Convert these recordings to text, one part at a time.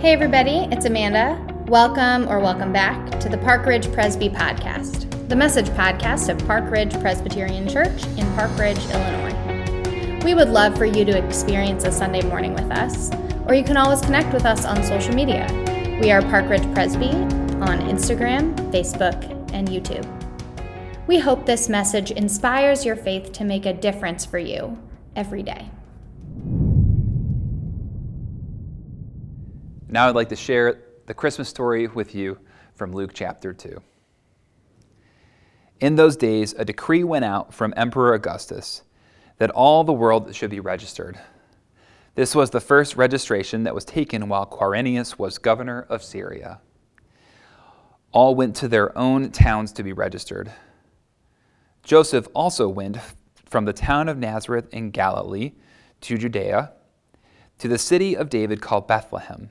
Hey, everybody, it's Amanda. Welcome or welcome back to the Park Ridge Presby Podcast, the message podcast of Park Ridge Presbyterian Church in Park Ridge, Illinois. We would love for you to experience a Sunday morning with us, or you can always connect with us on social media. We are Park Ridge Presby on Instagram, Facebook, and YouTube. We hope this message inspires your faith to make a difference for you every day. Now I'd like to share the Christmas story with you from Luke chapter 2. In those days, a decree went out from Emperor Augustus that all the world should be registered. This was the first registration that was taken while Quirinius was governor of Syria. All went to their own towns to be registered. Joseph also went from the town of Nazareth in Galilee to Judea, to the city of David called Bethlehem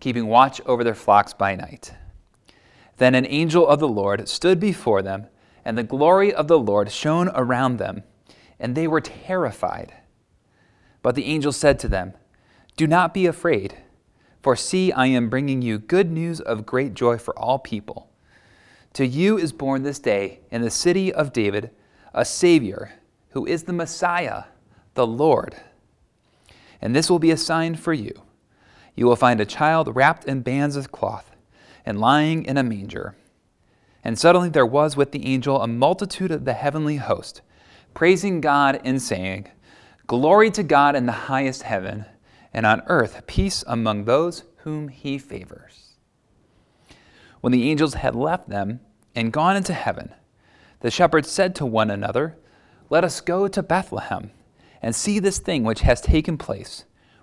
keeping watch over their flocks by night. Then an angel of the Lord stood before them, and the glory of the Lord shone around them, and they were terrified. But the angel said to them, Do not be afraid, for see, I am bringing you good news of great joy for all people. To you is born this day in the city of David a Savior, who is the Messiah, the Lord. And this will be a sign for you you will find a child wrapped in bands of cloth and lying in a manger. And suddenly there was with the angel a multitude of the heavenly host, praising God and saying, Glory to God in the highest heaven, and on earth peace among those whom he favors. When the angels had left them and gone into heaven, the shepherds said to one another, Let us go to Bethlehem and see this thing which has taken place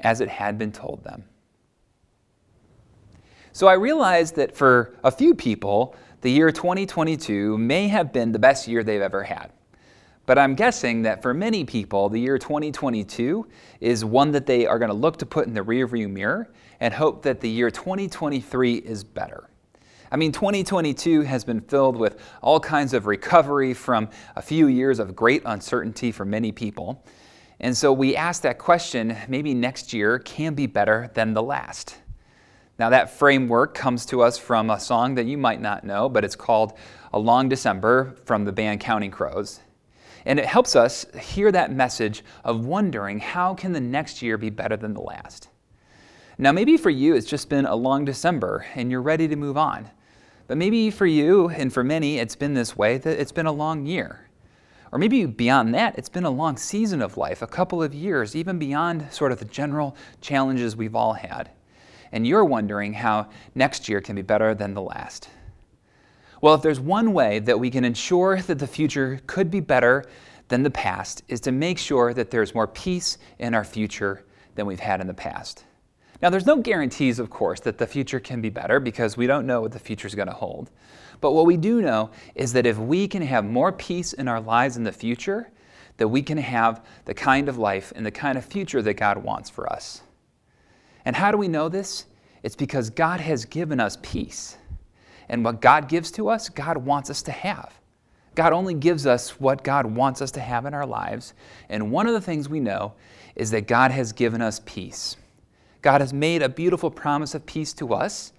as it had been told them. So I realized that for a few people, the year 2022 may have been the best year they've ever had. But I'm guessing that for many people, the year 2022 is one that they are going to look to put in the rearview mirror and hope that the year 2023 is better. I mean, 2022 has been filled with all kinds of recovery from a few years of great uncertainty for many people. And so we ask that question maybe next year can be better than the last. Now, that framework comes to us from a song that you might not know, but it's called A Long December from the band Counting Crows. And it helps us hear that message of wondering how can the next year be better than the last? Now, maybe for you, it's just been a long December and you're ready to move on. But maybe for you and for many, it's been this way that it's been a long year. Or maybe beyond that, it's been a long season of life, a couple of years, even beyond sort of the general challenges we've all had. And you're wondering how next year can be better than the last. Well, if there's one way that we can ensure that the future could be better than the past, is to make sure that there's more peace in our future than we've had in the past. Now, there's no guarantees, of course, that the future can be better because we don't know what the future is going to hold. But what we do know is that if we can have more peace in our lives in the future, that we can have the kind of life and the kind of future that God wants for us. And how do we know this? It's because God has given us peace. And what God gives to us, God wants us to have. God only gives us what God wants us to have in our lives. And one of the things we know is that God has given us peace. God has made a beautiful promise of peace to us,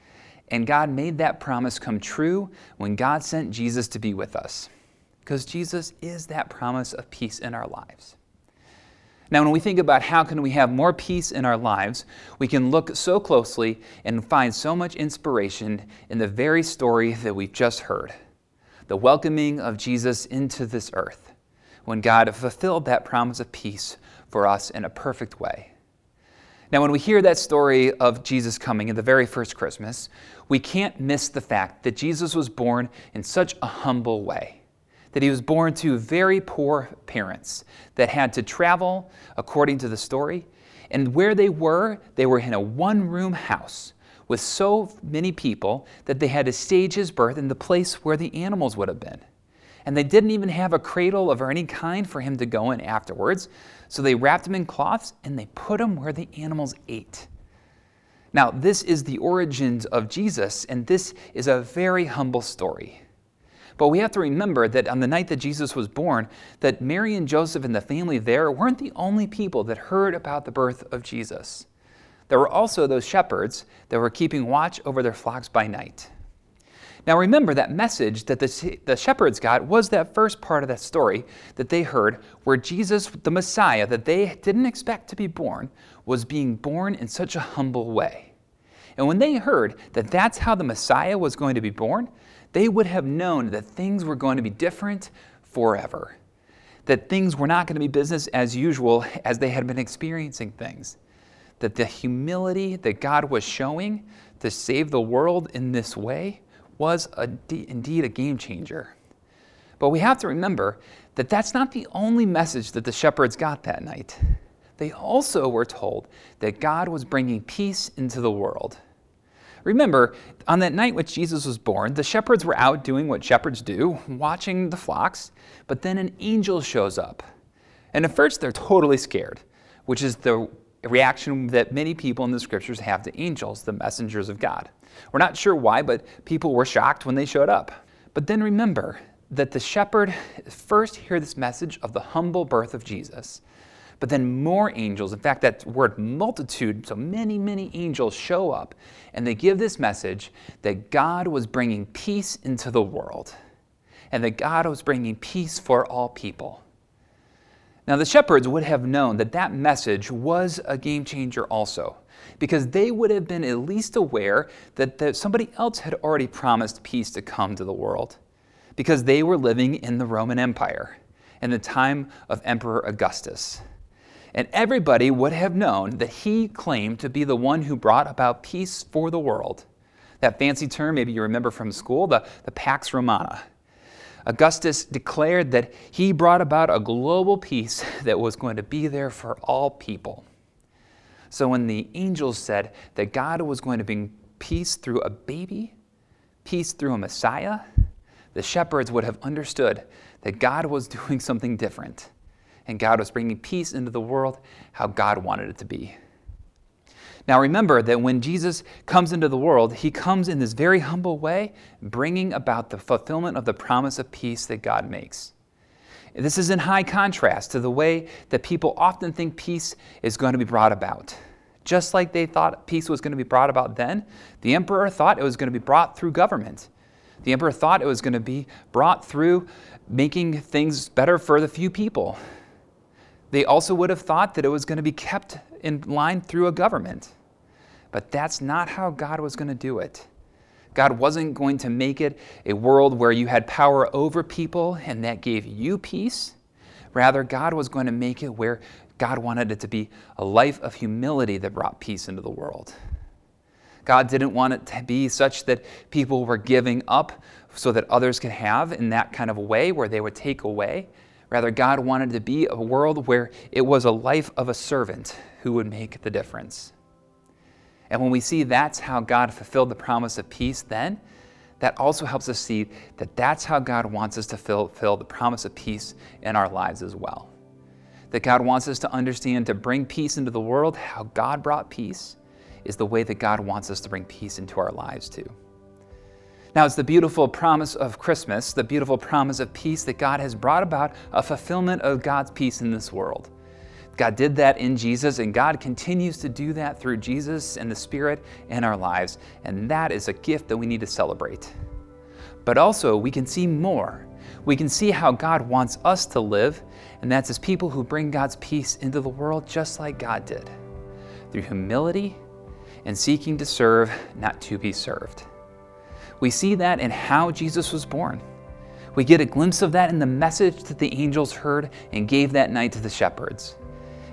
and God made that promise come true when God sent Jesus to be with us. Because Jesus is that promise of peace in our lives. Now, when we think about how can we have more peace in our lives, we can look so closely and find so much inspiration in the very story that we've just heard the welcoming of Jesus into this earth, when God fulfilled that promise of peace for us in a perfect way. Now, when we hear that story of Jesus coming in the very first Christmas, we can't miss the fact that Jesus was born in such a humble way that he was born to very poor parents that had to travel, according to the story. And where they were, they were in a one room house with so many people that they had to stage his birth in the place where the animals would have been. And they didn't even have a cradle of any kind for him to go in afterwards. So they wrapped him in cloths and they put him where the animals ate. Now, this is the origins of Jesus, and this is a very humble story. But we have to remember that on the night that Jesus was born, that Mary and Joseph and the family there weren't the only people that heard about the birth of Jesus. There were also those shepherds that were keeping watch over their flocks by night. Now remember that message that the, the shepherds got was that first part of that story that they heard where Jesus, the Messiah that they didn't expect to be born, was being born in such a humble way. And when they heard that that's how the Messiah was going to be born, they would have known that things were going to be different forever. That things were not going to be business as usual as they had been experiencing things. That the humility that God was showing to save the world in this way was a, indeed a game changer. But we have to remember that that's not the only message that the shepherds got that night. They also were told that God was bringing peace into the world. Remember, on that night which Jesus was born, the shepherds were out doing what shepherds do, watching the flocks, but then an angel shows up. And at first, they're totally scared, which is the reaction that many people in the scriptures have to angels, the messengers of God. We're not sure why, but people were shocked when they showed up. But then remember that the shepherd first hear this message of the humble birth of Jesus. But then more angels, in fact, that word multitude, so many, many angels show up and they give this message that God was bringing peace into the world and that God was bringing peace for all people. Now, the shepherds would have known that that message was a game changer also, because they would have been at least aware that, that somebody else had already promised peace to come to the world, because they were living in the Roman Empire in the time of Emperor Augustus. And everybody would have known that he claimed to be the one who brought about peace for the world. That fancy term, maybe you remember from school, the, the Pax Romana. Augustus declared that he brought about a global peace that was going to be there for all people. So when the angels said that God was going to bring peace through a baby, peace through a Messiah, the shepherds would have understood that God was doing something different and God was bringing peace into the world how God wanted it to be. Now remember that when Jesus comes into the world, he comes in this very humble way, bringing about the fulfillment of the promise of peace that God makes. This is in high contrast to the way that people often think peace is going to be brought about. Just like they thought peace was going to be brought about then, the emperor thought it was going to be brought through government. The emperor thought it was going to be brought through making things better for the few people. They also would have thought that it was going to be kept in line through a government. But that's not how God was going to do it. God wasn't going to make it a world where you had power over people and that gave you peace. Rather, God was going to make it where God wanted it to be a life of humility that brought peace into the world. God didn't want it to be such that people were giving up so that others could have in that kind of a way where they would take away. Rather, God wanted to be a world where it was a life of a servant who would make the difference. And when we see that's how God fulfilled the promise of peace, then that also helps us see that that's how God wants us to fulfill the promise of peace in our lives as well. That God wants us to understand to bring peace into the world, how God brought peace is the way that God wants us to bring peace into our lives too. Now, it's the beautiful promise of Christmas, the beautiful promise of peace that God has brought about a fulfillment of God's peace in this world. God did that in Jesus, and God continues to do that through Jesus and the Spirit in our lives. And that is a gift that we need to celebrate. But also, we can see more. we can see how God wants us to live, and that's as people who bring God's peace into the world just like God did through humility and seeking to serve, not to be served. We see that in how Jesus was born. We get a glimpse of that in the message that the angels heard and gave that night to the shepherds.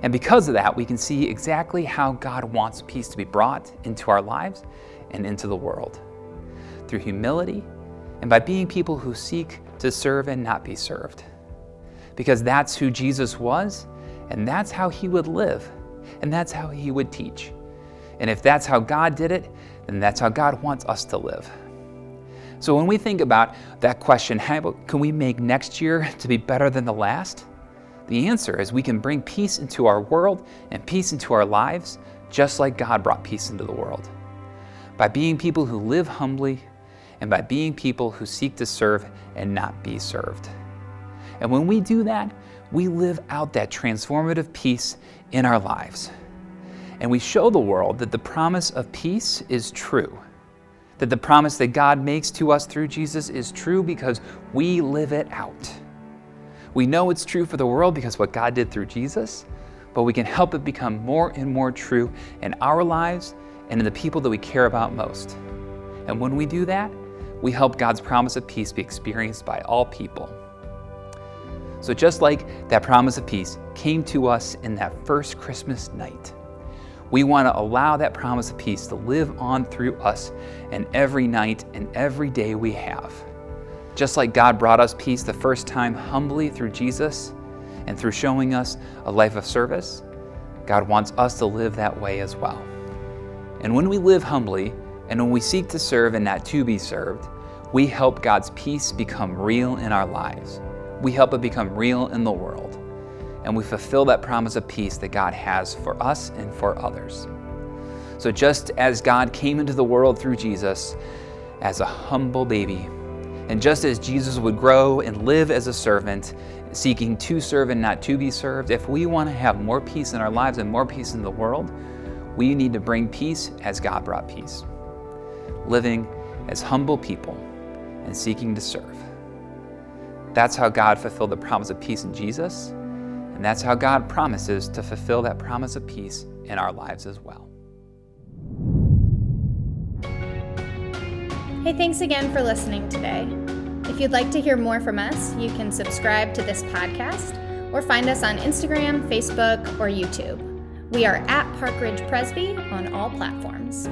And because of that, we can see exactly how God wants peace to be brought into our lives and into the world through humility and by being people who seek to serve and not be served. Because that's who Jesus was, and that's how he would live, and that's how he would teach. And if that's how God did it, then that's how God wants us to live. So when we think about that question, how can we make next year to be better than the last? The answer is we can bring peace into our world and peace into our lives, just like God brought peace into the world. By being people who live humbly and by being people who seek to serve and not be served. And when we do that, we live out that transformative peace in our lives. And we show the world that the promise of peace is true. That the promise that God makes to us through Jesus is true because we live it out. We know it's true for the world because what God did through Jesus, but we can help it become more and more true in our lives and in the people that we care about most. And when we do that, we help God's promise of peace be experienced by all people. So, just like that promise of peace came to us in that first Christmas night, we want to allow that promise of peace to live on through us and every night and every day we have. Just like God brought us peace the first time humbly through Jesus and through showing us a life of service, God wants us to live that way as well. And when we live humbly and when we seek to serve and not to be served, we help God's peace become real in our lives. We help it become real in the world and we fulfill that promise of peace that God has for us and for others. So, just as God came into the world through Jesus as a humble baby, and just as Jesus would grow and live as a servant, seeking to serve and not to be served, if we want to have more peace in our lives and more peace in the world, we need to bring peace as God brought peace, living as humble people and seeking to serve. That's how God fulfilled the promise of peace in Jesus. And that's how God promises to fulfill that promise of peace in our lives as well. Hey, thanks again for listening today. If you'd like to hear more from us, you can subscribe to this podcast or find us on Instagram, Facebook, or YouTube. We are at Park Ridge Presby on all platforms.